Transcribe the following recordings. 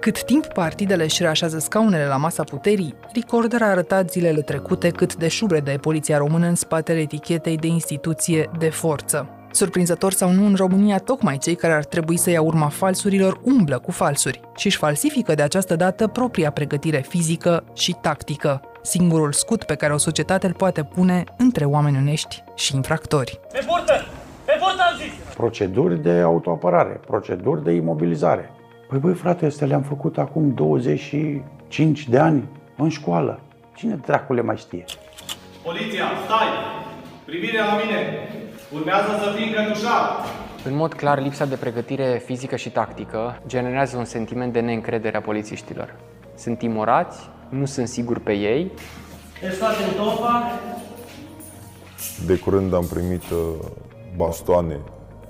Cât timp partidele își reașează scaunele la masa puterii, Recorder a arătat zilele trecute cât de șubredă e poliția română în spatele etichetei de instituție de forță. Surprinzător sau nu, în România, tocmai cei care ar trebui să ia urma falsurilor umblă cu falsuri și își falsifică de această dată propria pregătire fizică și tactică, singurul scut pe care o societate îl poate pune între oameni onești și infractori. Pe burtă! Pe burtă am zis! Proceduri de autoapărare, proceduri de imobilizare. Păi băi frate, astea le-am făcut acum 25 de ani în școală. Cine dracule mai știe? Poliția, stai! Privire la mine! Urmează să fii încătușat! În mod clar, lipsa de pregătire fizică și tactică generează un sentiment de neîncredere a polițiștilor. Sunt timorați, nu sunt siguri pe ei. Testate în tofa. De curând am primit uh, bastoane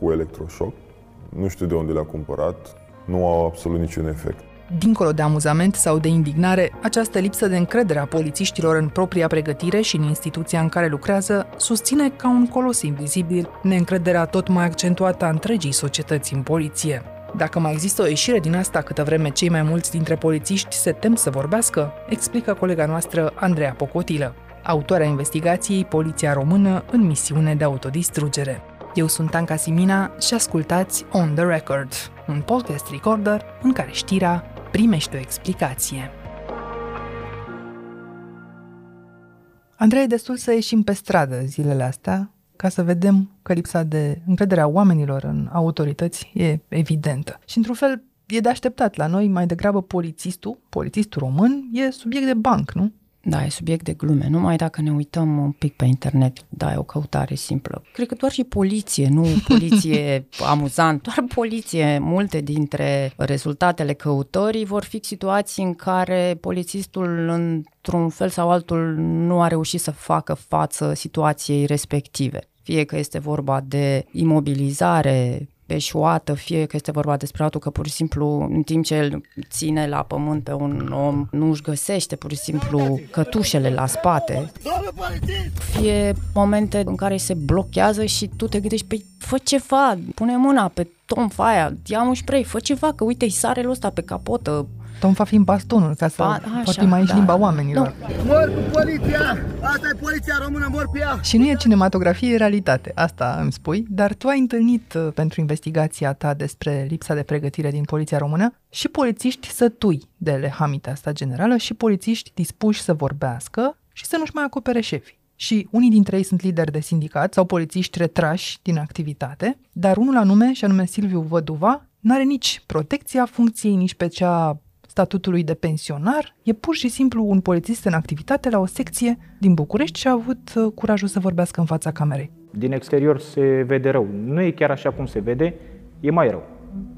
cu electroșoc. Nu știu de unde le-a cumpărat. Nu au absolut niciun efect. Dincolo de amuzament sau de indignare, această lipsă de încredere a polițiștilor în propria pregătire și în instituția în care lucrează susține ca un colos invizibil neîncrederea tot mai accentuată a întregii societăți în poliție. Dacă mai există o ieșire din asta câtă vreme cei mai mulți dintre polițiști se tem să vorbească, explică colega noastră Andreea Pocotilă, autoarea investigației Poliția Română în misiune de autodistrugere. Eu sunt Anca Simina și ascultați On The Record, un podcast recorder în care știrea primește o explicație. Andrei, e destul să ieșim pe stradă zilele astea ca să vedem că lipsa de încredere a oamenilor în autorități e evidentă. Și într-un fel e de așteptat la noi, mai degrabă polițistul, polițistul român, e subiect de banc, nu? Da, e subiect de glume. Numai dacă ne uităm un pic pe internet, da, e o căutare simplă. Cred că doar și poliție, nu poliție amuzant, doar poliție. Multe dintre rezultatele căutării vor fi situații în care polițistul, într-un fel sau altul, nu a reușit să facă față situației respective. Fie că este vorba de imobilizare, eșuată, fie că este vorba despre altul că pur și simplu în timp ce el ține la pământ pe un om, nu își găsește pur și simplu cătușele la spate. Fie momente în care se blochează și tu te gândești, păi fă ceva, pune mâna pe tomfa aia, ia un spray, fă ceva, că uite, îi sare ăsta pe capotă, Tom fa fiind bastonul ca să ba, poate mai da. limba oamenilor. Mor cu poliția! Asta e poliția română, mor pe ea! Și nu e cinematografie, e realitate. Asta îmi spui. Dar tu ai întâlnit uh, pentru investigația ta despre lipsa de pregătire din poliția română și polițiști sătui de lehamita asta generală și polițiști dispuși să vorbească și să nu-și mai acopere șefii și unii dintre ei sunt lideri de sindicat sau polițiști retrași din activitate, dar unul anume, și anume Silviu Văduva, nu are nici protecția funcției, nici pe cea statutului de pensionar, e pur și simplu un polițist în activitate la o secție din București și a avut uh, curajul să vorbească în fața camerei. Din exterior se vede rău. Nu e chiar așa cum se vede, e mai rău.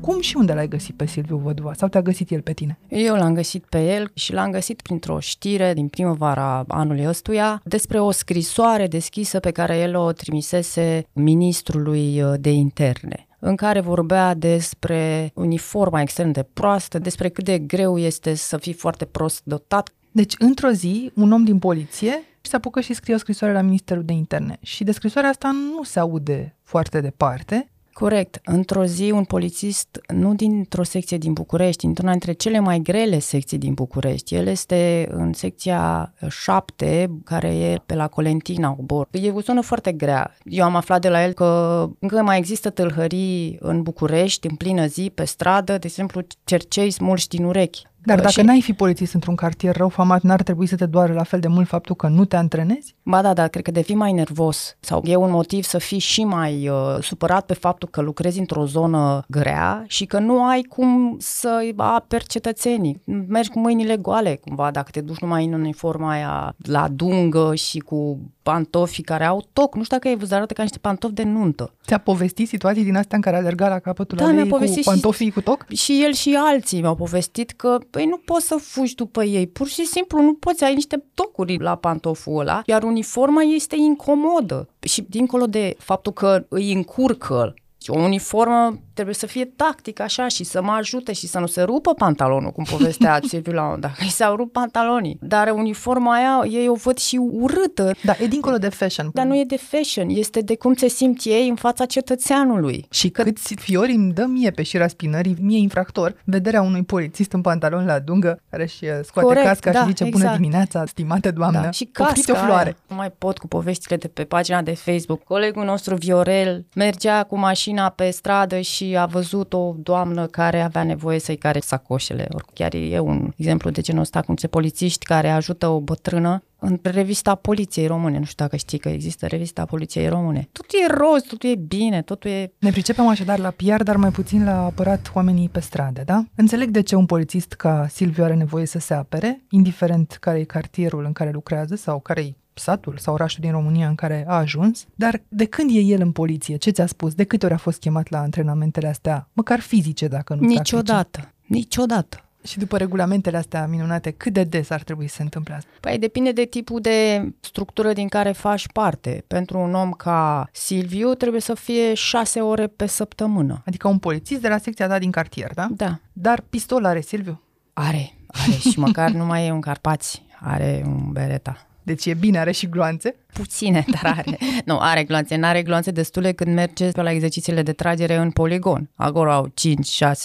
Cum și unde l-ai găsit pe Silviu Văduva? Sau te-a găsit el pe tine? Eu l-am găsit pe el și l-am găsit printr-o știre din primăvara anului ăstuia despre o scrisoare deschisă pe care el o trimisese ministrului uh, de interne în care vorbea despre uniforma extrem de proastă, despre cât de greu este să fii foarte prost dotat. Deci, într-o zi, un om din poliție se apucă și scrie o scrisoare la Ministerul de Interne. Și de scrisoarea asta nu se aude foarte departe, Corect. Într-o zi, un polițist, nu dintr-o secție din București, într-una dintre cele mai grele secții din București. El este în secția 7, care e pe la Colentina, Obor. E o zonă foarte grea. Eu am aflat de la el că încă mai există tâlhării în București, în plină zi, pe stradă, de exemplu, cercei smulși din urechi. Dar dacă și... n-ai fi polițist într-un cartier rău famat, n-ar trebui să te doare la fel de mult faptul că nu te antrenezi? Ba da, dar cred că devii mai nervos sau e un motiv să fii și mai uh, supărat pe faptul că lucrezi într-o zonă grea și că nu ai cum să aperi cetățenii. Mergi cu mâinile goale cumva dacă te duci numai în uniforma aia la dungă și cu pantofi care au toc. Nu știu dacă ai văzut, arată ca niște pantofi de nuntă. Ți-a povestit situații din astea în care alerga la capătul da, alei cu pantofii și, cu toc? Și el și alții mi-au povestit că păi nu poți să fugi după ei, pur și simplu nu poți, ai niște tocuri la pantoful ăla, iar uniforma este incomodă. Și dincolo de faptul că îi încurcă o uniformă trebuie să fie tactic așa și să mă ajute și să nu se rupă pantalonul, cum povestea Silviu la un dat. I s-au rupt pantalonii. Dar uniforma aia, ei o văd și urâtă. Da, e dincolo de fashion. Dar nu e de fashion, este de cum se simt ei în fața cetățeanului. Și câți fiori îmi dă mie pe șira spinării, mie infractor, vederea unui polițist în pantalon la dungă, care și uh, scoate Corect, casca da, și zice bună exact. dimineața, stimată doamnă, Da. Și oferiți casca o floare. Aia. Nu mai pot cu poveștile de pe pagina de Facebook. Colegul nostru Viorel mergea cu mașina pe stradă și a văzut o doamnă care avea nevoie să-i care sacoșele. Or, Chiar e un exemplu de genul ăsta cu niște polițiști care ajută o bătrână în revista Poliției Române. Nu știu dacă știi că există revista Poliției Române. Totul e roz, totul e bine, totul e... Ne pricepem așadar la PR, dar mai puțin la apărat oamenii pe stradă, da? Înțeleg de ce un polițist ca Silviu are nevoie să se apere, indiferent care e cartierul în care lucrează sau care e satul sau orașul din România în care a ajuns, dar de când e el în poliție? Ce ți-a spus? De câte ori a fost chemat la antrenamentele astea, măcar fizice, dacă nu tactice? Niciodată. Niciodată. Și după regulamentele astea minunate, cât de des ar trebui să se întâmple asta? Păi depinde de tipul de structură din care faci parte. Pentru un om ca Silviu trebuie să fie șase ore pe săptămână. Adică un polițist de la secția ta din cartier, da? Da, Dar pistol are Silviu. are, are și măcar nu mai e un Carpați, are un Beretta. Deci e bine, are și gloanțe. Puține, dar are. Nu, are gloanțe. N-are gloanțe destule când merge pe la exercițiile de tragere în poligon. Acolo au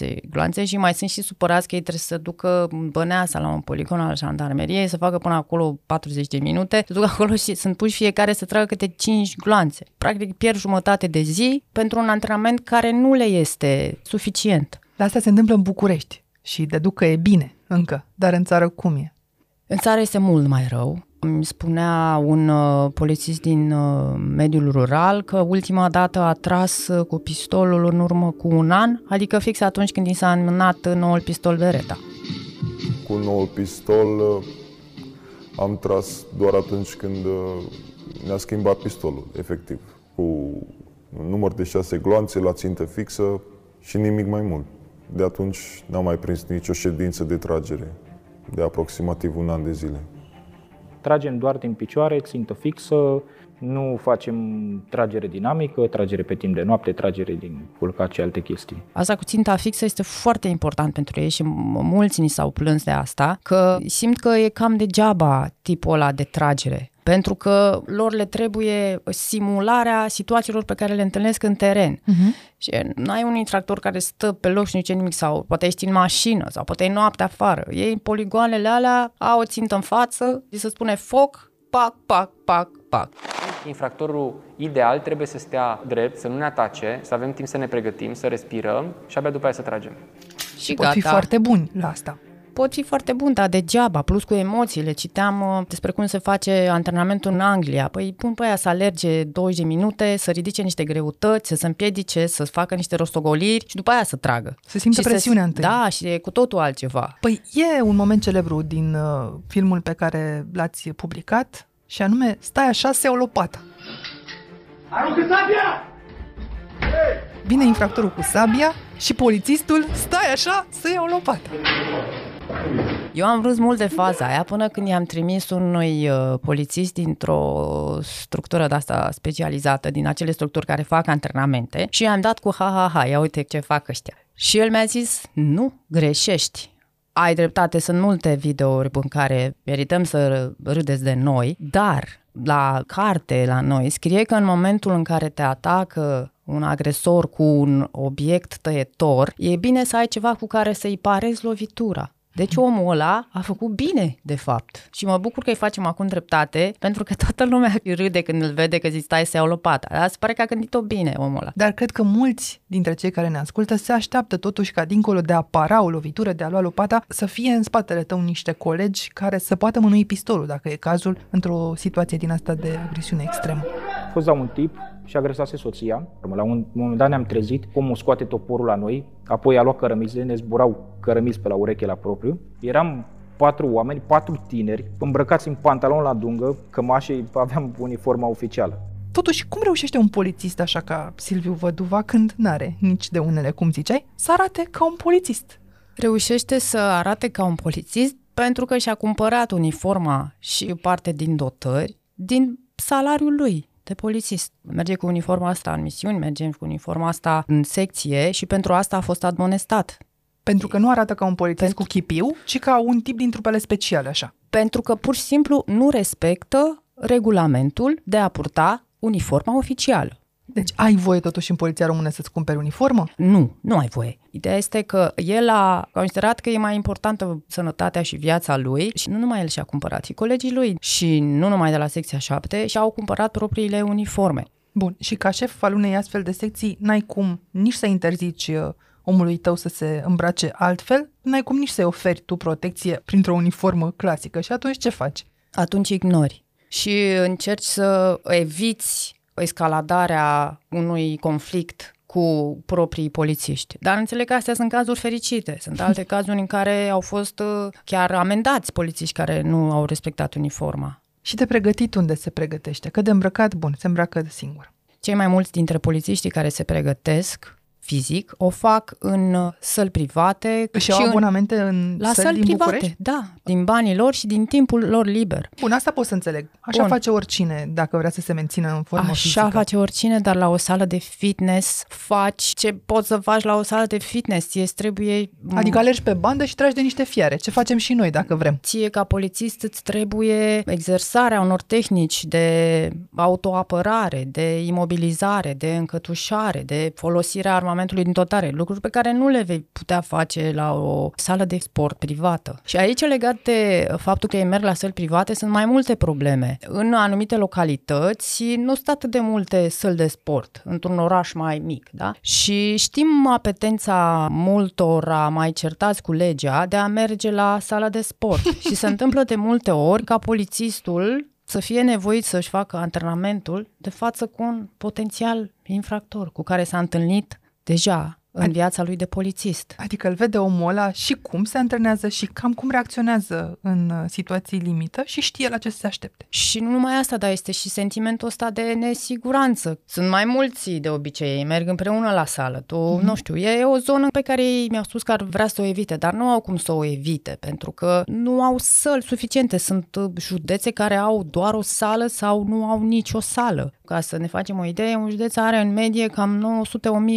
5-6 gloanțe și mai sunt și supărați că ei trebuie să ducă băneasa la un poligon al jandarmeriei, să facă până acolo 40 de minute, să ducă acolo și sunt puși fiecare să tragă câte 5 gloanțe. Practic pierd jumătate de zi pentru un antrenament care nu le este suficient. Dar asta se întâmplă în București și deduc că e bine încă, dar în țară cum e? În țară este mult mai rău. Îmi spunea un uh, polițist din uh, mediul rural că ultima dată a tras uh, cu pistolul în urmă cu un an, adică fix atunci când i s-a înmânat noul pistol Beretta. Cu un nou pistol uh, am tras doar atunci când uh, ne-a schimbat pistolul, efectiv. Cu un număr de șase gloanțe la țintă fixă și nimic mai mult. De atunci n-am mai prins nicio ședință de tragere de aproximativ un an de zile. Tragem doar din picioare, țintă fixă, nu facem tragere dinamică, tragere pe timp de noapte, tragere din culcat și alte chestii. Asta cu ținta fixă este foarte important pentru ei și m- mulți ni s-au plâns de asta, că simt că e cam degeaba tipul ăla de tragere. Pentru că lor le trebuie simularea situațiilor pe care le întâlnesc în teren. Uh-huh. Și n-ai un infractor care stă pe loc și nu zice nimic sau poate ești în mașină sau poate e noapte afară. Ei în poligoanele alea au o țintă în față, și se spune foc, pac, pac, pac, pac. Infractorul ideal trebuie să stea drept, să nu ne atace, să avem timp să ne pregătim, să respirăm și abia după aia să tragem. Și Pot fi foarte buni la asta. Pot fi foarte bun, dar degeaba, plus cu emoțiile. Citeam uh, despre cum se face antrenamentul în Anglia. Păi pun pe aia să alerge 20 de minute, să ridice niște greutăți, să se împiedice, să facă niște rostogoliri și după aia să tragă. Să simtă și presiunea se, întâi. Da, și e cu totul altceva. Păi e un moment celebru din uh, filmul pe care l-ați publicat și anume Stai așa, se o lopată. Aruncă sabia! Vine infractorul cu sabia și polițistul stai așa să ia o lopată. Eu am vrut mult de faza aia până când i-am trimis unui uh, polițist dintr-o structură de asta specializată, din acele structuri care fac antrenamente și i-am dat cu ha-ha-ha, ia uite ce fac ăștia. Și el mi-a zis, nu, greșești. Ai dreptate, sunt multe videouri în care merităm să râdeți de noi, dar la carte, la noi, scrie că în momentul în care te atacă un agresor cu un obiect tăietor, e bine să ai ceva cu care să-i parezi lovitura. Deci omul ăla a făcut bine, de fapt. Și mă bucur că îi facem acum dreptate, pentru că toată lumea râde când îl vede că zici stai să iau lopata. Dar se pare că a gândit-o bine omul ăla. Dar cred că mulți dintre cei care ne ascultă se așteaptă totuși ca dincolo de a para o lovitură, de a lua lopata, să fie în spatele tău niște colegi care să poată mânui pistolul, dacă e cazul, într-o situație din asta de agresiune extremă. A fost la un tip și agresase soția. La un moment dat ne-am trezit, omul scoate toporul la noi, apoi a luat cărămizile, ne zburau cărămizi pe la ureche la propriu. Eram patru oameni, patru tineri, îmbrăcați în pantalon la dungă, cămașe, aveam uniforma oficială. Totuși, cum reușește un polițist așa ca Silviu Văduva când n-are nici de unele, cum ziceai, să arate ca un polițist? Reușește să arate ca un polițist pentru că și-a cumpărat uniforma și parte din dotări din salariul lui. De polițist. Merge cu uniforma asta în misiuni, merge cu uniforma asta în secție și pentru asta a fost admonestat. Pentru că nu arată ca un polițist Pentru... cu chipiu, ci ca un tip din trupele speciale, așa. Pentru că pur și simplu nu respectă regulamentul de a purta uniforma oficială. Deci ai voie totuși în Poliția Română să-ți cumperi uniformă? Nu, nu ai voie. Ideea este că el a considerat că e mai importantă sănătatea și viața lui și nu numai el și-a cumpărat, și colegii lui și nu numai de la secția 7 și-au cumpărat propriile uniforme. Bun, și ca șef al unei astfel de secții, n-ai cum nici să interzici uh, omului tău să se îmbrace altfel, n-ai cum nici să-i oferi tu protecție printr-o uniformă clasică. Și atunci ce faci? Atunci ignori și încerci să eviți escaladarea unui conflict cu proprii polițiști. Dar înțeleg că astea sunt cazuri fericite. Sunt alte cazuri în care au fost uh, chiar amendați polițiști care nu au respectat uniforma. Și de pregătit unde se pregătește? Că de îmbrăcat, bun, se îmbracă de singur. Cei mai mulți dintre polițiștii care se pregătesc fizic, o fac în uh, săli private. Și au abonamente în la săli, din private, București? da, din banii lor și din timpul lor liber. Bun, asta pot să înțeleg. Așa Bun. face oricine dacă vrea să se mențină în formă Așa fizică. face oricine, dar la o sală de fitness faci ce poți să faci la o sală de fitness. Ție trebuie... Adică alergi pe bandă și tragi de niște fiare. Ce facem și noi dacă vrem. Ție ca polițist îți trebuie exersarea unor tehnici de autoapărare, de imobilizare, de încătușare, de folosirea armamentului din totare, lucruri pe care nu le vei putea face la o sală de sport privată. Și aici legat de faptul că ei merg la săli private sunt mai multe probleme. În anumite localități nu sunt atât de multe săli de sport, într-un oraș mai mic, da? Și știm apetența multora mai certați cu legea de a merge la sala de sport. și se întâmplă de multe ori ca polițistul să fie nevoit să-și facă antrenamentul de față cu un potențial infractor cu care s-a întâlnit deja în viața lui de polițist. Adică îl vede omul ăla și cum se antrenează și cam cum reacționează în uh, situații limită și știe la ce să se aștepte. Și nu numai asta, dar este și sentimentul ăsta de nesiguranță. Sunt mai mulți de obicei, ei merg împreună la sală. Tu, mm-hmm. nu știu, e o zonă pe care ei mi-au spus că ar vrea să o evite, dar nu au cum să o evite, pentru că nu au săli suficiente. Sunt uh, județe care au doar o sală sau nu au nicio sală. Ca să ne facem o idee, un județ are în medie cam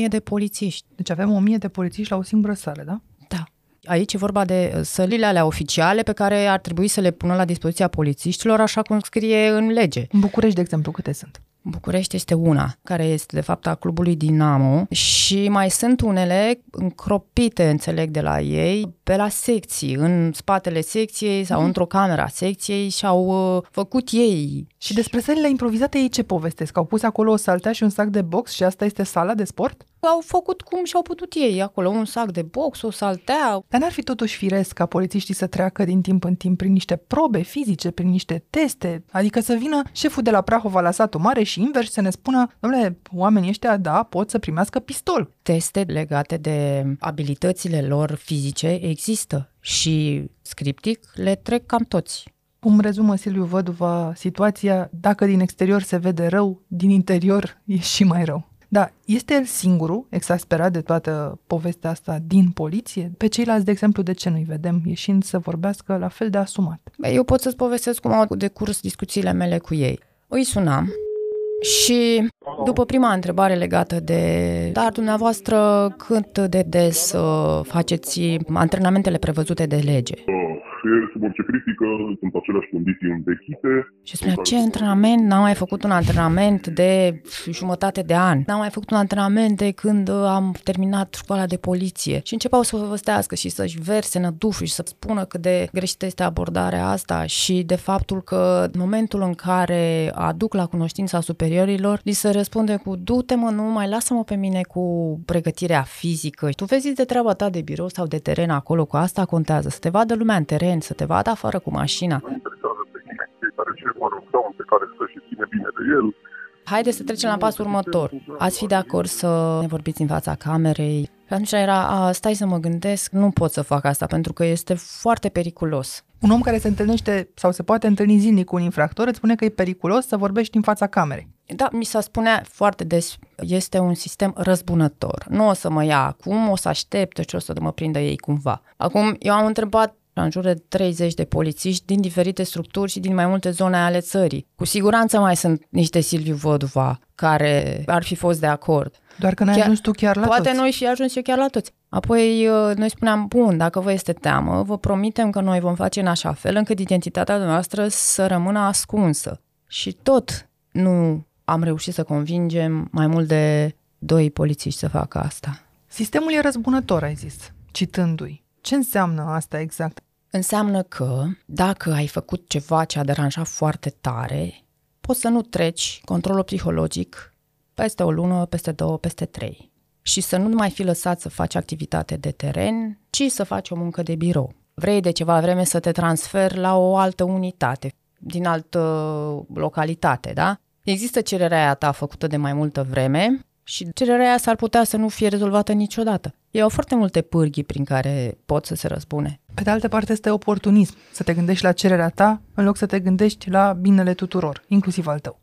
900-1000 de polițiști. Deci avem 1000 de polițiști la o singură sală, da? Da. Aici e vorba de uh, sălile alea oficiale pe care ar trebui să le pună la dispoziția polițiștilor, așa cum scrie în lege. În București, de exemplu, câte sunt? București este una, care este de fapt a clubului Dinamo și mai sunt unele încropite, înțeleg de la ei, pe la secții, în spatele secției sau mm. într-o cameră a secției și au uh, făcut ei. Și despre sălile improvizate ei ce povestesc? Au pus acolo o saltea și un sac de box și asta este sala de sport? Au făcut cum și-au putut ei acolo, un sac de box, o saltea. Dar n-ar fi totuși firesc ca polițiștii să treacă din timp în timp prin niște probe fizice, prin niște teste, adică să vină șeful de la Prahova la satul mare și invers să ne spună, domnule, oamenii ăștia, da, pot să primească pistol. Teste legate de abilitățile lor fizice există și scriptic le trec cam toți. Cum rezumă Silviu Văduva situația, dacă din exterior se vede rău, din interior e și mai rău. Da, este el singurul exasperat de toată povestea asta din poliție? Pe ceilalți, de exemplu, de ce nu-i vedem ieșind să vorbească la fel de asumat? Eu pot să-ți povestesc cum au decurs discuțiile mele cu ei. Îi sunam și după prima întrebare legată de, dar dumneavoastră cât de des uh, faceți antrenamentele prevăzute de lege? E sub orice critică, sunt aceleași condiții învechite. Și spunea, ce antrenament? N-am mai făcut un antrenament de jumătate de an. N-am mai făcut un antrenament de când am terminat școala de poliție. Și începeau să povestească și să-și verse nădușul și să spună cât de greșită este abordarea asta și de faptul că în momentul în care aduc la cunoștința superiorilor, li se răspunde cu du-te mă, nu mai lasă-mă pe mine cu pregătirea fizică. Tu vezi de treaba ta de birou sau de teren acolo, cu asta contează, să te vadă lumea în teren, să te vadă afară cu mașina. Nu interesează pe nimeni cei care cer mă rog, pe care să și ține bine de el. Haideți să trecem la pasul următor. Ați fi de acord să ne vorbiți în fața camerei? Și atunci era, a, stai să mă gândesc, nu pot să fac asta pentru că este foarte periculos. Un om care se întâlnește sau se poate întâlni zilnic cu un infractor îți spune că e periculos să vorbești în fața camerei. Da, mi s-a spunea foarte des, este un sistem răzbunător. Nu o să mă ia acum, o să aștepte și o să mă prindă ei cumva. Acum, eu am întrebat în jur de 30 de polițiști din diferite structuri și din mai multe zone ale țării. Cu siguranță mai sunt niște Silviu Văduva care ar fi fost de acord. Doar că n-ai Chiar- ajuns tu chiar la Poate toți. noi și ajuns eu chiar la toți. Apoi uh, noi spuneam, bun, dacă vă este teamă, vă promitem că noi vom face în așa fel încât identitatea noastră să rămână ascunsă. Și tot nu am reușit să convingem mai mult de doi polițiști să facă asta. Sistemul e răzbunător, ai zis, citându-i. Ce înseamnă asta exact? Înseamnă că dacă ai făcut ceva ce a deranjat foarte tare, poți să nu treci controlul psihologic peste o lună, peste două, peste trei. Și să nu mai fi lăsat să faci activitate de teren, ci să faci o muncă de birou. Vrei de ceva vreme să te transferi la o altă unitate, din altă localitate, da? Există cererea aia ta făcută de mai multă vreme și cererea aia s-ar putea să nu fie rezolvată niciodată. Ei au foarte multe pârghii prin care pot să se răzbune. Pe de altă parte, este oportunism să te gândești la cererea ta în loc să te gândești la binele tuturor, inclusiv al tău.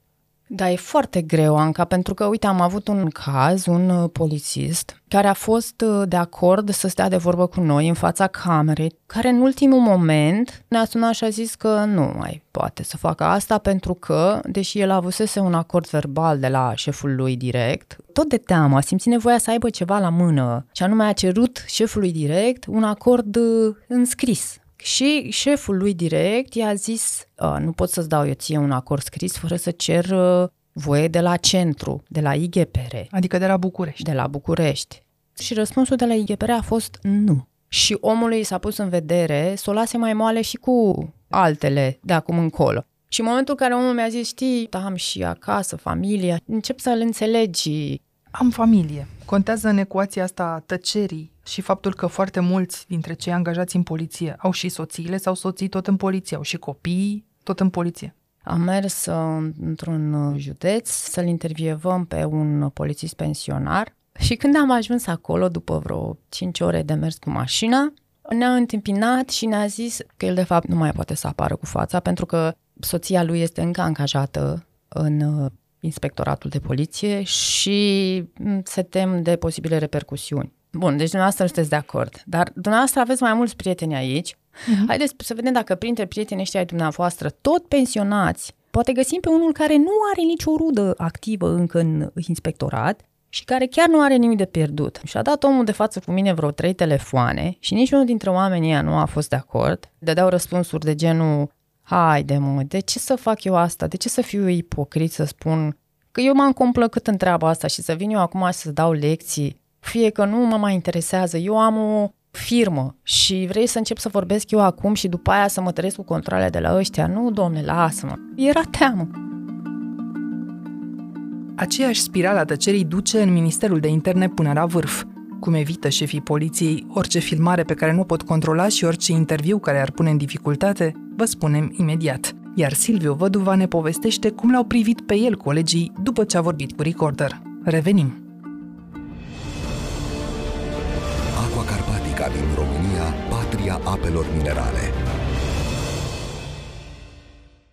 Da, e foarte greu, Anca, pentru că, uite, am avut un caz, un uh, polițist, care a fost uh, de acord să stea de vorbă cu noi în fața camerei, care în ultimul moment ne-a sunat și a zis că nu mai poate să facă asta pentru că, deși el avusese un acord verbal de la șeful lui direct, tot de teamă a simțit nevoia să aibă ceva la mână și anume a cerut șefului direct un acord uh, înscris. Și șeful lui direct i-a zis, "A, nu pot să-ți dau eu ție un acord scris fără să cer uh, voie de la centru, de la IGPR, Adică de la București. de la București. Și răspunsul de la IGPR a fost nu. Și omului s-a pus în vedere să o lase mai moale și cu altele de acum încolo. Și în momentul în care omul mi-a zis, știi, am și acasă, familie, încep să-l înțelegi. Am familie. Contează în ecuația asta a tăcerii și faptul că foarte mulți dintre cei angajați în poliție au și soțiile sau soții tot în poliție, au și copiii tot în poliție. Am mers uh, într-un uh, județ să-l intervievăm pe un polițist pensionar și când am ajuns acolo, după vreo 5 ore de mers cu mașina, ne-a întâmpinat și ne-a zis că el de fapt nu mai poate să apară cu fața pentru că soția lui este încă angajată în uh, inspectoratul de poliție și mm, se tem de posibile repercusiuni. Bun, deci dumneavoastră sunteți de acord, dar dumneavoastră aveți mai mulți prieteni aici. Uh-huh. Haideți să vedem dacă printre prietenii ăștia ai dumneavoastră, tot pensionați, poate găsim pe unul care nu are nicio rudă activă încă în inspectorat și care chiar nu are nimic de pierdut. Și a dat omul de față cu mine vreo trei telefoane și niciunul dintre oamenii ăia nu a fost de acord. Dădeau răspunsuri de genul, haide mă, de ce să fac eu asta? De ce să fiu ipocrit să spun că eu m-am complăcut în treaba asta și să vin eu acum să dau lecții? Fie că nu mă mai interesează, eu am o firmă și vrei să încep să vorbesc eu acum și după aia să mă trăiesc cu controle de la ăștia. Nu, domne, lasă-mă. Era teamă. Aceeași spirală a tăcerii duce în Ministerul de Interne până la vârf. Cum evită șefii poliției orice filmare pe care nu o pot controla și orice interviu care ar pune în dificultate, vă spunem imediat. Iar Silviu Văduva ne povestește cum l-au privit pe el colegii după ce a vorbit cu recorder. Revenim. Aqua Carpatica din România, patria apelor minerale.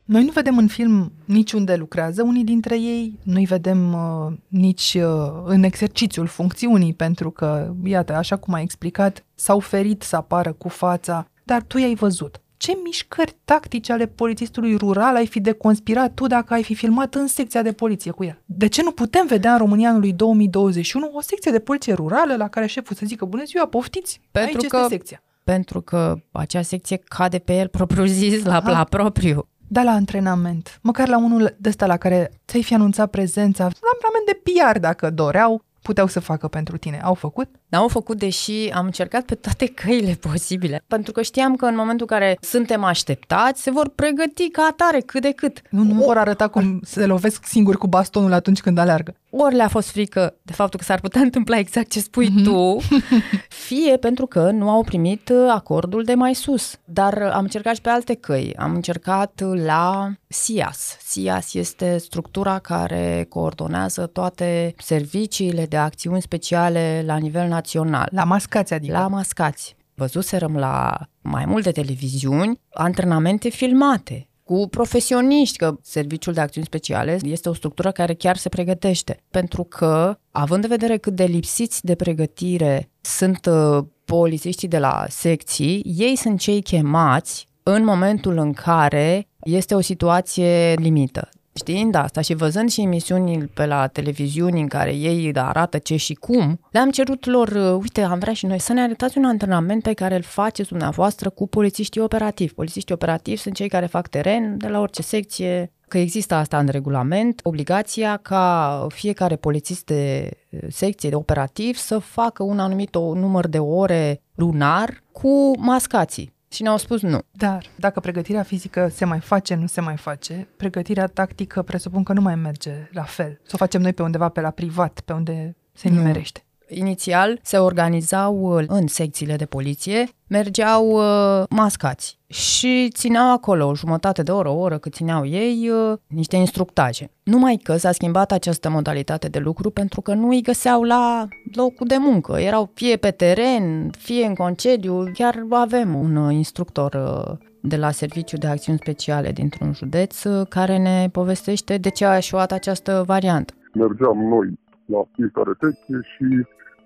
Noi nu vedem în film niciunde lucrează, unii dintre ei nu-i vedem uh, nici uh, în exercițiul funcțiunii, pentru că, iată, așa cum ai explicat, s-au ferit să apară cu fața, dar tu i-ai văzut. Ce mișcări tactice ale polițistului rural ai fi deconspirat tu dacă ai fi filmat în secția de poliție cu el? De ce nu putem vedea în România anului 2021 o secție de poliție rurală la care șeful să zică bună ziua, poftiți, Pentru aici că- este secția. Pentru că acea secție cade pe el propriu-zis, la, Aha. la propriu. Da, la antrenament. Măcar la unul de ăsta la care ți-ai fi anunțat prezența, la antrenament de PR dacă doreau, puteau să facă pentru tine. Au făcut? N-au făcut, deși am încercat pe toate căile posibile, pentru că știam că în momentul în care suntem așteptați, se vor pregăti ca atare, cât de cât. Nu, nu vor arăta cum se lovesc singuri cu bastonul atunci când aleargă. Ori le-a fost frică de faptul că s-ar putea întâmpla exact ce spui mm-hmm. tu, fie pentru că nu au primit uh, acordul de mai sus. Dar uh, am încercat și pe alte căi. Am încercat uh, la SIAS. SIAS este structura care coordonează toate serviciile de acțiuni speciale la nivel național. La mascați, adică. La mascați. Văzuserăm la mai multe televiziuni antrenamente filmate. cu profesioniști, că Serviciul de Acțiuni Speciale este o structură care chiar se pregătește. Pentru că, având în vedere cât de lipsiți de pregătire sunt uh, polițiștii de la secții, ei sunt cei chemați în momentul în care este o situație limită. Știind asta și văzând și emisiuni pe la televiziuni în care ei arată ce și cum, le-am cerut lor, uh, uite, am vrea și noi să ne arătați un antrenament pe care îl faceți dumneavoastră cu polițiștii operativi. Polițiștii operativi sunt cei care fac teren de la orice secție, că există asta în regulament, obligația ca fiecare polițist de uh, secție de operativ să facă un anumit număr de ore lunar cu mascații. Și ne-au spus nu. Dar dacă pregătirea fizică se mai face, nu se mai face, pregătirea tactică presupun că nu mai merge la fel. Să o facem noi pe undeva, pe la privat, pe unde se nimerește. Inițial se organizau uh, în secțiile de poliție, mergeau uh, mascați și țineau acolo o jumătate de oră, o oră cât țineau ei, uh, niște instructaje. Numai că s-a schimbat această modalitate de lucru pentru că nu îi găseau la locul de muncă. Erau fie pe teren, fie în concediu. Chiar avem un instructor de la Serviciul de Acțiuni Speciale dintr-un județ care ne povestește de ce a eșuat această variantă. Mergeam noi la fiecare secție și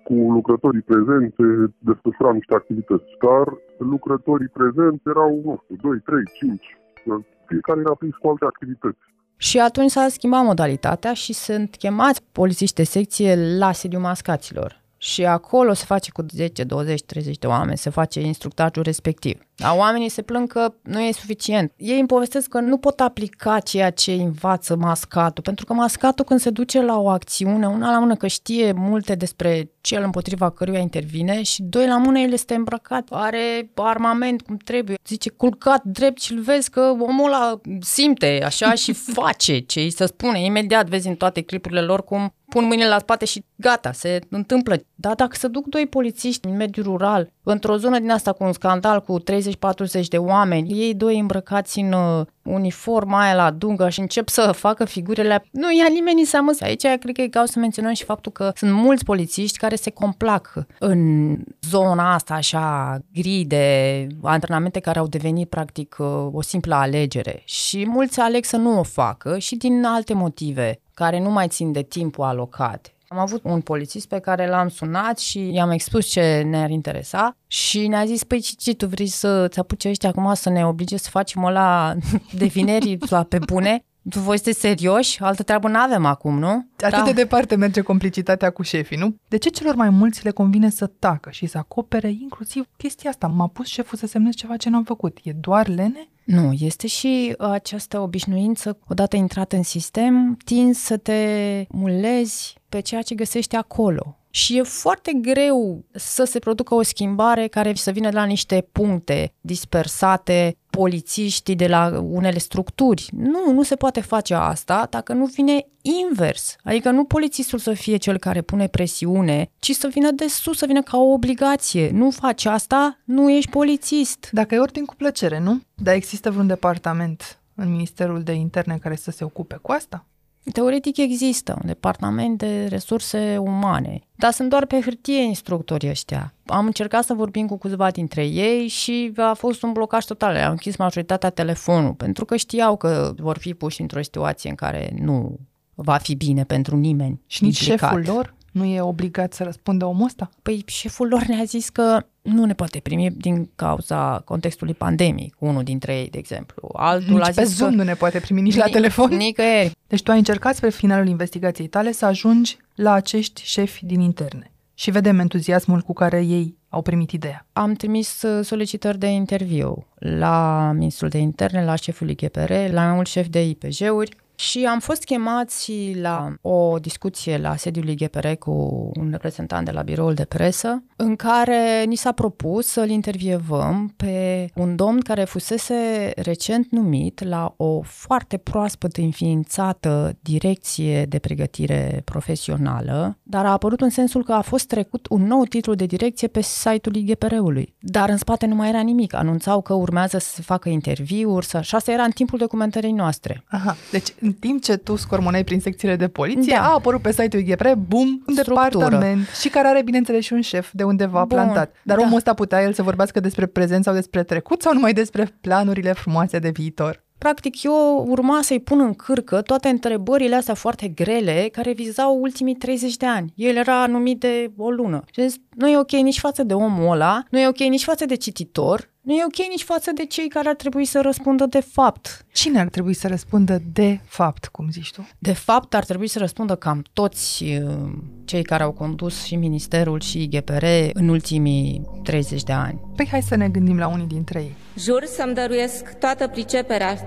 cu lucrătorii prezenți desfășuram niște activități. Dar lucrătorii prezenți erau, nu știu, 2, 3, 5. Fiecare era prins cu alte activități. Și atunci s-a schimbat modalitatea și sunt chemați polițiști de secție la sediul mascaților și acolo se face cu 10, 20, 30 de oameni, se face instructajul respectiv. Dar oamenii se plâng că nu e suficient. Ei îmi povestesc că nu pot aplica ceea ce învață mascatul, pentru că mascatul când se duce la o acțiune, una la mână că știe multe despre cel împotriva căruia intervine și doi la mână el este îmbrăcat, are armament cum trebuie, zice culcat drept și îl vezi că omul ăla simte așa și face ce îi se spune. Imediat vezi în toate clipurile lor cum pun mâinile la spate și gata, se întâmplă. Dar dacă se duc doi polițiști în mediul rural, într-o zonă din asta cu un scandal cu 30-40 de oameni, ei doi îmbrăcați în uh, uniforma aia la dungă și încep să facă figurile, nu ia nimeni seamă. Aici cred că e ca să menționăm și faptul că sunt mulți polițiști care se complac în zona asta așa gri de antrenamente care au devenit practic uh, o simplă alegere și mulți aleg să nu o facă și din alte motive care nu mai țin de timpul alocat. Am avut un polițist pe care l-am sunat și i-am expus ce ne-ar interesa și ne-a zis, păi ce, tu vrei să-ți apuci ăștia acum să ne oblige să facem la de vineri la pe bune? Tu voi sunteți serioși? Altă treabă nu avem acum, nu? Atât da. de departe merge complicitatea cu șefii, nu? De ce celor mai mulți le convine să tacă și să acopere inclusiv chestia asta? M-a pus șeful să semnez ceva ce n-am făcut. E doar lene? Nu, este și această obișnuință, odată intrat în sistem, tin să te mulezi pe ceea ce găsești acolo. Și e foarte greu să se producă o schimbare care să vină de la niște puncte dispersate, polițiștii de la unele structuri. Nu, nu se poate face asta dacă nu vine invers. Adică nu polițistul să fie cel care pune presiune, ci să vină de sus, să vină ca o obligație. Nu faci asta, nu ești polițist. Dacă e ordin cu plăcere, nu? Dar există vreun departament în Ministerul de Interne care să se ocupe cu asta? Teoretic există un departament de resurse umane, dar sunt doar pe hârtie instructorii ăștia. Am încercat să vorbim cu câțiva dintre ei și a fost un blocaj total. Am închis majoritatea telefonul, pentru că știau că vor fi puși într-o situație în care nu va fi bine pentru nimeni. Și nici implicat. șeful lor nu e obligat să răspundă omul ăsta? Păi șeful lor ne-a zis că nu ne poate primi din cauza contextului pandemic, unul dintre ei, de exemplu. Altul nici a pe zis Zoom că... nu ne poate primi nici la telefon. Nicăieri. Deci tu ai încercat spre finalul investigației tale să ajungi la acești șefi din interne. Și vedem entuziasmul cu care ei au primit ideea. Am trimis uh, solicitări de interviu la ministrul de interne, la șeful IGPR, la mai mulți șefi de IPJ-uri și am fost chemați la o discuție la sediul IGPR cu un reprezentant de la biroul de presă, în care ni s-a propus să-l intervievăm pe un domn care fusese recent numit la o foarte proaspăt înființată direcție de pregătire profesională, dar a apărut în sensul că a fost trecut un nou titlu de direcție pe site-ul IGPR-ului. Dar în spate nu mai era nimic. Anunțau că urmează să se facă interviuri, să... și asta era în timpul documentării noastre. Aha, deci în timp ce tu scormoneai prin secțiile de poliție, Da. a apărut pe site-ul IGPR, bum, un Structură. departament și care are, bineînțeles, și un șef de undeva Bun, plantat. Dar da. omul ăsta putea el să vorbească despre prezent sau despre trecut sau numai despre planurile frumoase de viitor? Practic, eu urma să-i pun în cârcă toate întrebările astea foarte grele care vizau ultimii 30 de ani. El era numit de o lună. Și zis, nu e ok nici față de omul ăla, nu e ok nici față de cititor, nu e ok nici față de cei care ar trebui să răspundă de fapt. Cine ar trebui să răspundă de fapt, cum zici tu? De fapt, ar trebui să răspundă cam toți uh, cei care au condus și Ministerul și IGPR în ultimii 30 de ani. Păi hai să ne gândim la unii dintre ei. Jur să-mi dăruiesc toată priceperea,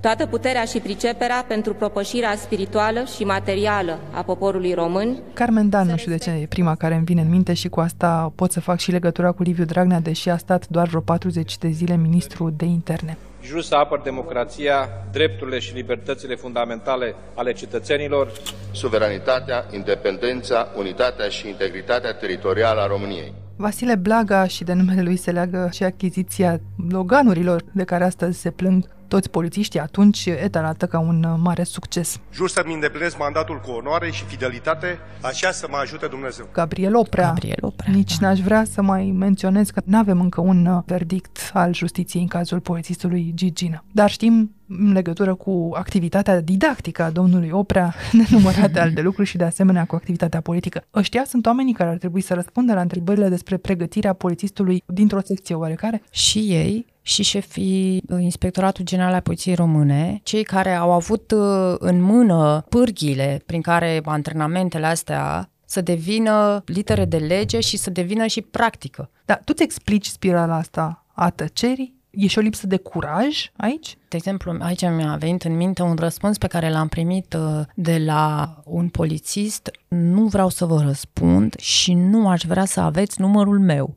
toată puterea și priceperea pentru propășirea spirituală și materială a poporului român. Carmen Dan, nu știu de ce e prima care îmi vine în minte și cu asta pot să fac și legătura cu Liviu Dragnea, deși a stat doar vreo 40 de zile ministru de interne. Jur să apăr democrația, drepturile și libertățile fundamentale ale cetățenilor, suveranitatea, independența, unitatea și integritatea teritorială a României. Vasile Blaga și de numele lui se leagă și achiziția loganurilor de care astăzi se plâng toți polițiștii atunci etalată ca un mare succes. Jur să-mi îndeplinesc mandatul cu onoare și fidelitate, așa să mă ajute Dumnezeu. Gabriel Oprea. Gabriel Oprea Nici da. n-aș vrea să mai menționez că nu avem încă un verdict al justiției în cazul polițistului Gigina. Dar știm în legătură cu activitatea didactică a domnului Oprea, nenumărate alte lucruri și de asemenea cu activitatea politică. Ăștia sunt oamenii care ar trebui să răspundă la întrebările despre pregătirea polițistului dintr-o secție oarecare? Și ei și șefii Inspectoratul General al Poliției Române, cei care au avut uh, în mână pârghile prin care antrenamentele astea să devină litere de lege și să devină și practică. Da, tu ți explici spirala asta a tăcerii? E și o lipsă de curaj aici? De exemplu, aici mi-a venit în minte un răspuns pe care l-am primit uh, de la un polițist. Nu vreau să vă răspund și nu aș vrea să aveți numărul meu.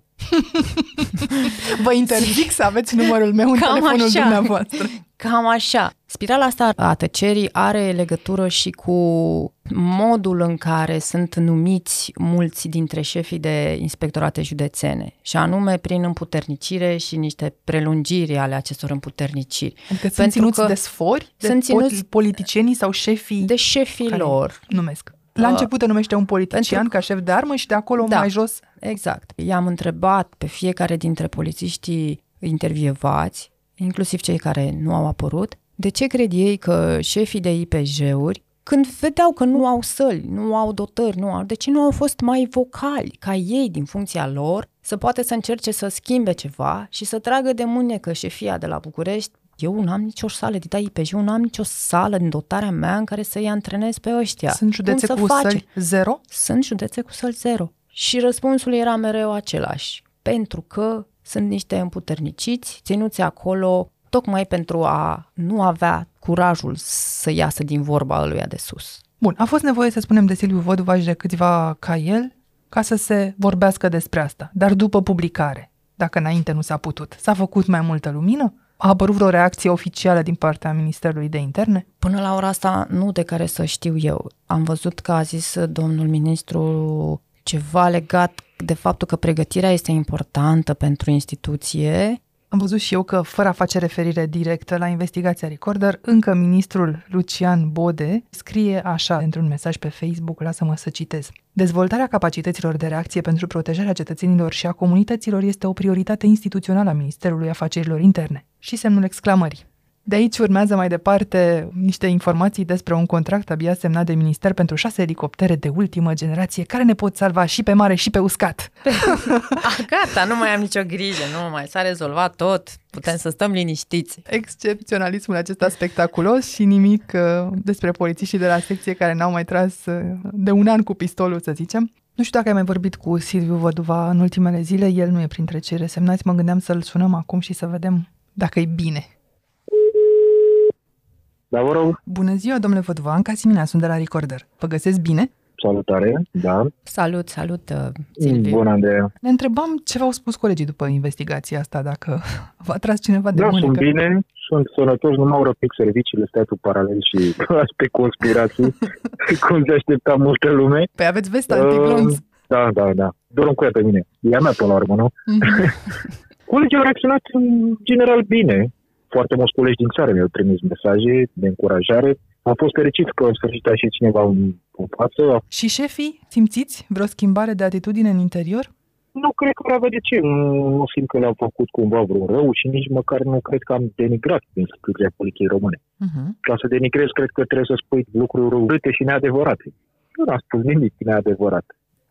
Vă interzic să aveți numărul meu în Cam telefonul așa. dumneavoastră. Cam așa. Spirala asta a tăcerii are legătură și cu modul în care sunt numiți mulți dintre șefii de inspectorate județene, și anume prin împuternicire și niște prelungiri ale acestor împuterniciri. Adică sunt ținuți de sfori? De sunt ținuți politicienii sau șefii? De șefii care lor. Numesc. La Uh, început te numește un politician pentru- ca șef de armă și de acolo Da. mai jos Exact. I-am întrebat pe fiecare dintre polițiștii intervievați, inclusiv cei care nu au apărut, de ce cred ei că șefii de IPJ-uri, când vedeau că nu au săli, nu au dotări, nu au, de ce nu au fost mai vocali ca ei din funcția lor să poate să încerce să schimbe ceva și să tragă de mânecă șefia de la București eu nu am nicio sală de IPJ, eu nu am nicio sală în dotarea mea în care să-i antrenez pe ăștia. Sunt județe Cum să cu face? săli zero? Sunt județe cu săli zero. Și răspunsul era mereu același. Pentru că sunt niște împuterniciți, ținuți acolo tocmai pentru a nu avea curajul să iasă din vorba lui de sus. Bun, a fost nevoie să spunem de Silviu Văduvaș și de câțiva ca el ca să se vorbească despre asta. Dar după publicare, dacă înainte nu s-a putut, s-a făcut mai multă lumină? A apărut vreo reacție oficială din partea Ministerului de Interne? Până la ora asta, nu de care să știu eu. Am văzut că a zis domnul ministru ceva legat de faptul că pregătirea este importantă pentru instituție. Am văzut și eu că, fără a face referire directă la investigația Recorder, încă ministrul Lucian Bode scrie așa într-un mesaj pe Facebook, lasă-mă să citez. Dezvoltarea capacităților de reacție pentru protejarea cetățenilor și a comunităților este o prioritate instituțională a Ministerului Afacerilor Interne. Și semnul exclamării. De aici urmează mai departe niște informații despre un contract abia semnat de minister pentru șase elicoptere de ultimă generație care ne pot salva și pe mare și pe uscat. Ah, gata, nu mai am nicio grijă, nu mai s-a rezolvat tot, putem să stăm liniștiți. Excepționalismul acesta spectaculos și nimic uh, despre polițiștii de la secție care n-au mai tras uh, de un an cu pistolul, să zicem. Nu știu dacă ai mai vorbit cu Silviu Văduva în ultimele zile, el nu e printre cei resemnați, mă gândeam să-l sunăm acum și să vedem dacă e bine. Da, vă rog. Bună ziua, domnule Văduva, în Casimina, sunt de la Recorder. Vă găsesc bine? Salutare, da. Salut, salut, uh, Silviu. Bună, Andreea. Ne întrebam ce v-au spus colegii după investigația asta, dacă v-a tras cineva de Da, mânecă. sunt bine, sunt sănătos, nu m-au răpit serviciile statul paralel și alte conspirații, cum se aștepta multă lume. Păi aveți vesta antiglonț. Uh, da, da, da. Dorm cu ea pe mine. E a mea până la urmă, nu? Colegii au reacționat în general bine. Foarte mulți colegi din țară mi-au trimis mesaje de încurajare. Am fost fericit că în sfârșit a ieșit cineva în, în față. Și șefii, simțiți vreo schimbare de atitudine în interior? Nu cred că ar avea de ce. Nu, nu simt că le-am făcut cumva vreun rău și nici măcar nu cred că am denigrat instituția poliției române. Uh-huh. Ca să denigrezi, cred că trebuie să spui lucruri urâte și neadevărate. Nu am spus nimic neadevărat.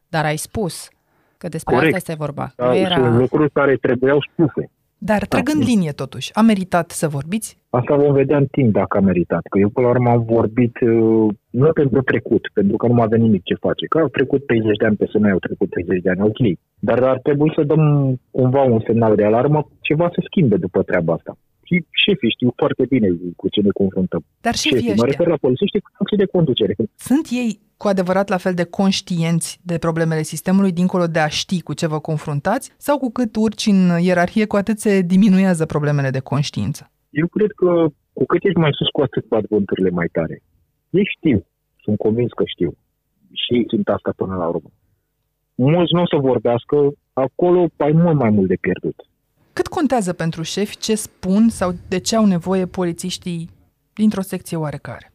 Dar ai spus că despre Corect. asta este vorba. Dar Nu Sunt era... lucruri care trebuiau spuse. Dar trăgând linie totuși, a meritat să vorbiți? Asta vom vedea în timp dacă a meritat. Că eu până la urmă am vorbit uh, nu pentru trecut, pentru că nu mai avea nimic ce face. Că au trecut 30 de ani pe noi au trecut 30 de ani, ok. Dar ar trebui să dăm cumva un semnal de alarmă, ceva să schimbe după treaba asta. Și șefii știu foarte bine cu ce ne confruntăm. Dar șefii Șefii, mă ăștia- refer la polițiști cu funcție de conducere. Sunt ei cu adevărat la fel de conștienți de problemele sistemului, dincolo de a ști cu ce vă confruntați, sau cu cât urci în ierarhie, cu atât se diminuează problemele de conștiință? Eu cred că cu cât ești mai sus, cu atât bat vânturile mai tare. Ei știu, sunt convins că știu. Și ei simt asta până la urmă. Mulți nu o să vorbească, acolo ai mult mai mult de pierdut. Cât contează pentru șefi ce spun sau de ce au nevoie polițiștii dintr-o secție oarecare?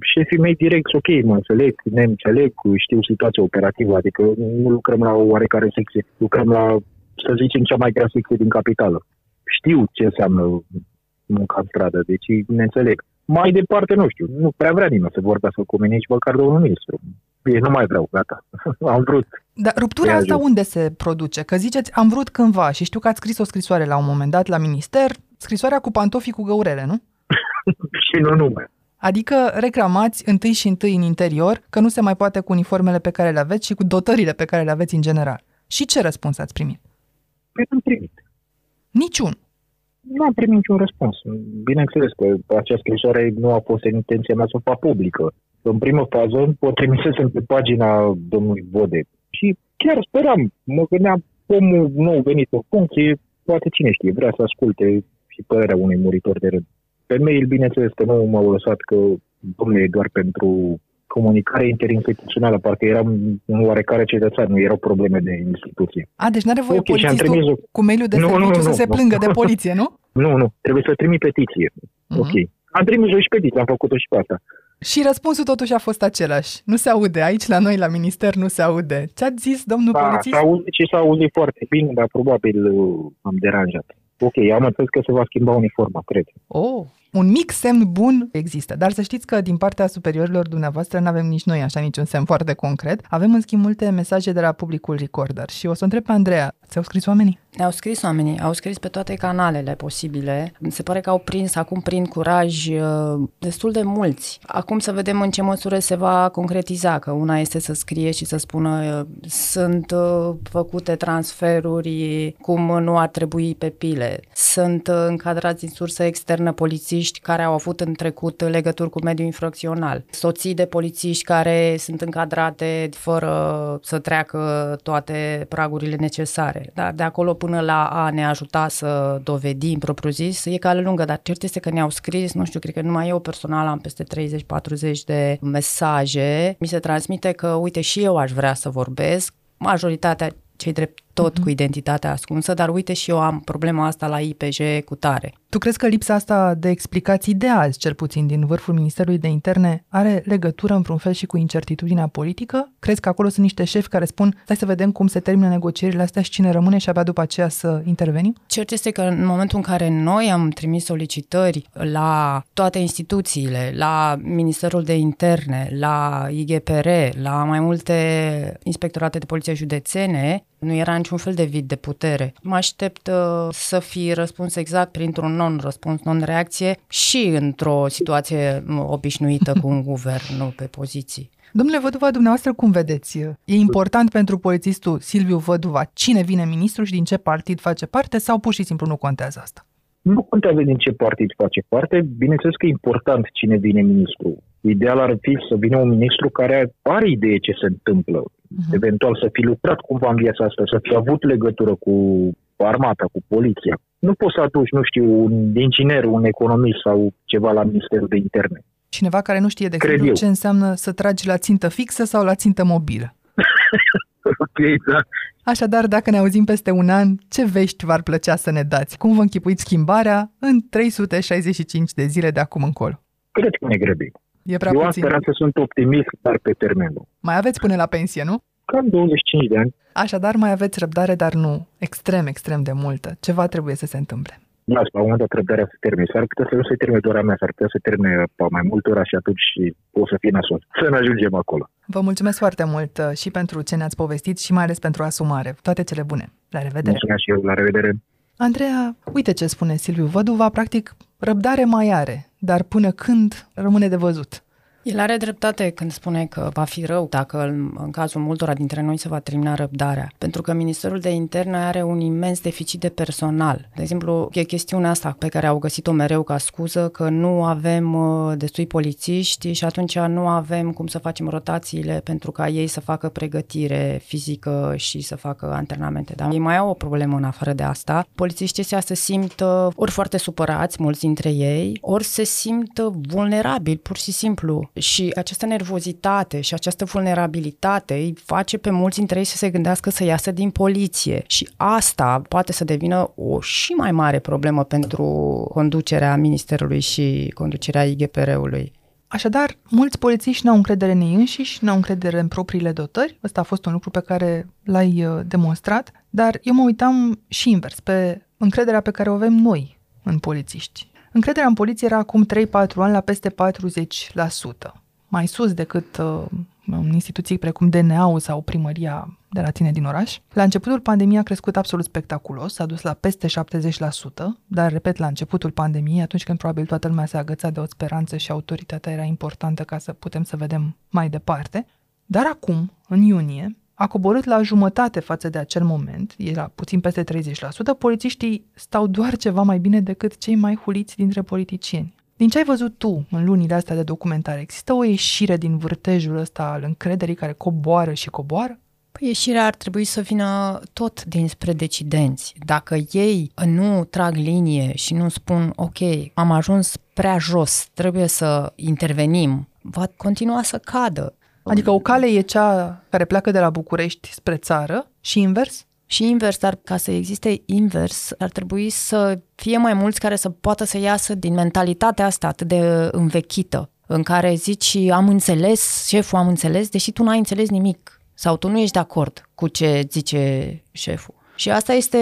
Șefii mei direct, ok, mă înțeleg, ne înțeleg, știu situația operativă, adică nu lucrăm la o oarecare secție, lucrăm la, să zicem, cea mai grea secție din capitală. Știu ce înseamnă munca în stradă, deci ne înțeleg. Mai departe, nu știu, nu prea vrea nimeni să vorbească cu mine, nici măcar domnul ministru. Eu nu mai vreau, gata. Am vrut. Dar ruptura Pe asta ajuns. unde se produce? Că ziceți, am vrut cândva și știu că ați scris o scrisoare la un moment dat la minister, scrisoarea cu pantofii cu găurele, nu? și nu numai. Adică reclamați întâi și întâi în interior că nu se mai poate cu uniformele pe care le aveți și cu dotările pe care le aveți în general. Și ce răspuns ați primit? Păi am primit. Niciun. Nu am primit niciun răspuns. Bineînțeles că această scrisoare nu a fost în intenția mea să o fac publică. În primă fază o trimisesem pe pagina domnului Bode și chiar speram, mă gândeam, omul nou venit în funcție, poate cine știe, vrea să asculte și părerea unui muritor de rând. Pe mail, bineînțeles că nu m-au lăsat că, domnule, e doar pentru comunicare interinstituțională, parcă eram un oarecare cetățean, nu erau probleme de instituție. A, deci n-are voie Ok, și am polițistul trimis-o. cu mail-ul de Nu, nu, serviciu nu, să nu, se nu. plângă de poliție, nu? Nu, nu, trebuie să trimit petiție. Mhm. Ok. Am trimis-o și petiție, am făcut-o și pe asta. Și răspunsul totuși a fost același. Nu se aude. Aici, la noi, la minister, nu se aude. Ce ați zis, domnul Da, polițist? s-a auzit și s-a auzit foarte bine, dar probabil uh, am deranjat. Ok, am înțeles că se va schimba uniforma, cred. Oh, un mic semn bun există, dar să știți că din partea superiorilor dumneavoastră nu avem nici noi așa niciun semn foarte concret. Avem în schimb multe mesaje de la publicul Recorder și o să întreb pe Andreea, ți-au scris oamenii? Ne-au scris oamenii, au scris pe toate canalele posibile. Mi se pare că au prins acum prin curaj uh, destul de mulți. Acum să vedem în ce măsură se va concretiza, că una este să scrie și să spună uh, sunt uh, făcute transferuri cum nu ar trebui pe pile, sunt uh, încadrați în sursă externă polițiști care au avut în trecut legături cu mediul infracțional, soții de polițiști care sunt încadrate fără să treacă toate pragurile necesare. Dar de acolo până la a ne ajuta să dovedim propriu-zis, e cale lungă, dar cert este că ne-au scris, nu știu, cred că numai eu personal am peste 30-40 de mesaje. Mi se transmite că, uite, și eu aș vrea să vorbesc, majoritatea cei drept tot cu identitatea ascunsă, dar uite și eu am problema asta la IPJ cu tare. Tu crezi că lipsa asta de explicații de azi, cel puțin din vârful Ministerului de Interne, are legătură în vreun fel și cu incertitudinea politică? Crezi că acolo sunt niște șefi care spun, stai să vedem cum se termină negocierile astea și cine rămâne și abia după aceea să intervenim? Cert este că în momentul în care noi am trimis solicitări la toate instituțiile, la Ministerul de Interne, la IGPR, la mai multe inspectorate de poliție județene, nu era niciun fel de vid de putere. Mă aștept uh, să fi răspuns exact printr-un non-răspuns, non-reacție și într-o situație uh, obișnuită cu un guvern, nu pe poziții. Domnule Văduva, dumneavoastră cum vedeți? E important pentru polițistul Silviu Văduva cine vine ministru și din ce partid face parte sau pur și simplu nu contează asta? Nu contează din ce partid face parte, bineînțeles că e important cine vine ministru. Ideal ar fi să vină un ministru care are idee ce se întâmplă, uh-huh. eventual să fi lucrat cumva în viața asta, să fi avut legătură cu armata, cu poliția. Nu poți să aduci, nu știu, un inginer, un economist sau ceva la Ministerul de Interne. Cineva care nu știe, de Cred exemplu, eu. ce înseamnă să tragi la țintă fixă sau la țintă mobilă. ok, da. Așadar, dacă ne auzim peste un an, ce vești v-ar plăcea să ne dați? Cum vă închipuiți schimbarea în 365 de zile de acum încolo? Cred că ne grăbim. E prea Eu am puțin. speranță, sunt optimist, dar pe termen lung. Mai aveți până la pensie, nu? cam 25 de ani. Așadar, mai aveți răbdare, dar nu extrem, extrem de multă. Ceva trebuie să se întâmple. Las, la un moment dat răbdarea se termine. S-ar putea să nu se termine doar a mea, s-ar putea să termine pe mai multe ori și atunci o să fie nasol. Să ne ajungem acolo. Vă mulțumesc foarte mult uh, și pentru ce ne-ați povestit și mai ales pentru asumare. Toate cele bune. La revedere! Mulțumesc și eu, la revedere! Andreea, uite ce spune Silviu Văduva, practic răbdare mai are, dar până când rămâne de văzut. El are dreptate când spune că va fi rău dacă în cazul multora dintre noi se va termina răbdarea, pentru că Ministerul de Interne are un imens deficit de personal. De exemplu, e chestiunea asta pe care au găsit-o mereu ca scuză, că nu avem uh, destui polițiști și atunci nu avem cum să facem rotațiile pentru ca ei să facă pregătire fizică și să facă antrenamente. Dar ei mai au o problemă în afară de asta. Polițiștii se simt ori foarte supărați, mulți dintre ei, ori se simt vulnerabili, pur și simplu și această nervozitate și această vulnerabilitate îi face pe mulți dintre ei să se gândească să iasă din poliție și asta poate să devină o și mai mare problemă pentru conducerea Ministerului și conducerea IGPR-ului. Așadar, mulți polițiști n-au încredere în ei înșiși, n-au încredere în propriile dotări. Ăsta a fost un lucru pe care l-ai uh, demonstrat, dar eu mă uitam și invers, pe încrederea pe care o avem noi în polițiști. Încrederea în poliție era acum 3-4 ani la peste 40%, mai sus decât uh, în instituții precum DNA-ul sau primăria de la tine din oraș. La începutul pandemiei a crescut absolut spectaculos, s-a dus la peste 70%, dar, repet, la începutul pandemiei, atunci când probabil toată lumea se agăța de o speranță și autoritatea era importantă ca să putem să vedem mai departe. Dar acum, în iunie, a coborât la jumătate față de acel moment, era puțin peste 30%, polițiștii stau doar ceva mai bine decât cei mai huliți dintre politicieni. Din ce ai văzut tu în lunile astea de documentare, există o ieșire din vârtejul ăsta al încrederii care coboară și coboară? Păi ieșirea ar trebui să vină tot dinspre decidenți. Dacă ei nu trag linie și nu spun, ok, am ajuns prea jos, trebuie să intervenim, va continua să cadă. Adică o cale e cea care pleacă de la București spre țară și invers? Și invers, dar ca să existe invers, ar trebui să fie mai mulți care să poată să iasă din mentalitatea asta atât de învechită, în care zici am înțeles, șeful am înțeles, deși tu n-ai înțeles nimic sau tu nu ești de acord cu ce zice șeful. Și asta este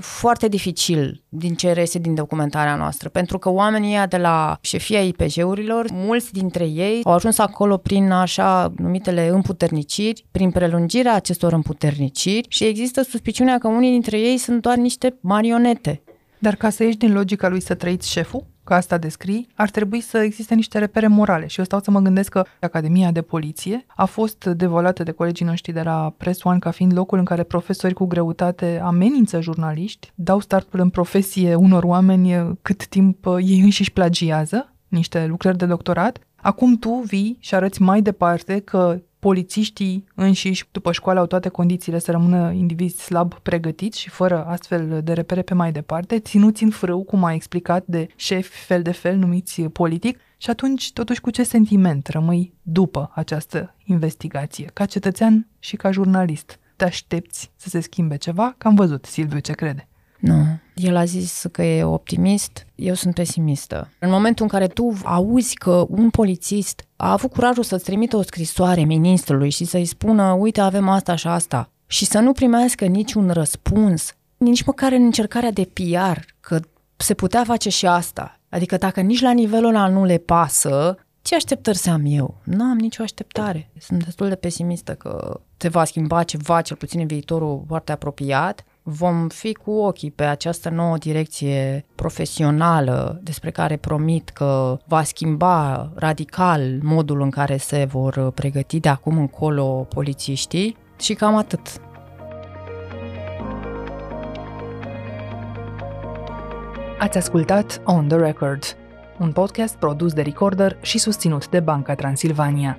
foarte dificil din ce rese din documentarea noastră, pentru că oamenii de la șefia IPJ-urilor, mulți dintre ei au ajuns acolo prin așa numitele împuterniciri, prin prelungirea acestor împuterniciri și există suspiciunea că unii dintre ei sunt doar niște marionete. Dar ca să ieși din logica lui să trăiți șeful? Că asta descrii, ar trebui să existe niște repere morale. Și eu stau să mă gândesc că Academia de Poliție a fost devolată de colegii noștri de la Press One ca fiind locul în care profesori cu greutate amenință jurnaliști, dau startul în profesie unor oameni cât timp ei înșiși plagiază niște lucrări de doctorat. Acum tu vii și arăți mai departe că polițiștii înșiși după școală au toate condițiile să rămână indivizi slab pregătiți și fără astfel de repere pe mai departe, ținuți în frâu, cum a explicat, de șefi fel de fel numiți politic, și atunci, totuși, cu ce sentiment rămâi după această investigație, ca cetățean și ca jurnalist? Te aștepți să se schimbe ceva? Că am văzut, Silviu, ce crede. Nu. El a zis că e optimist, eu sunt pesimistă. În momentul în care tu auzi că un polițist a avut curajul să-ți trimită o scrisoare ministrului și să-i spună, uite, avem asta și asta, și să nu primească niciun răspuns, nici măcar în încercarea de PR, că se putea face și asta. Adică dacă nici la nivelul ăla nu le pasă, ce așteptări să am eu? Nu am nicio așteptare. Sunt destul de pesimistă că se va schimba ceva, cel puțin în viitorul foarte apropiat, vom fi cu ochii pe această nouă direcție profesională despre care promit că va schimba radical modul în care se vor pregăti de acum încolo polițiștii și cam atât. Ați ascultat On The Record, un podcast produs de Recorder și susținut de Banca Transilvania.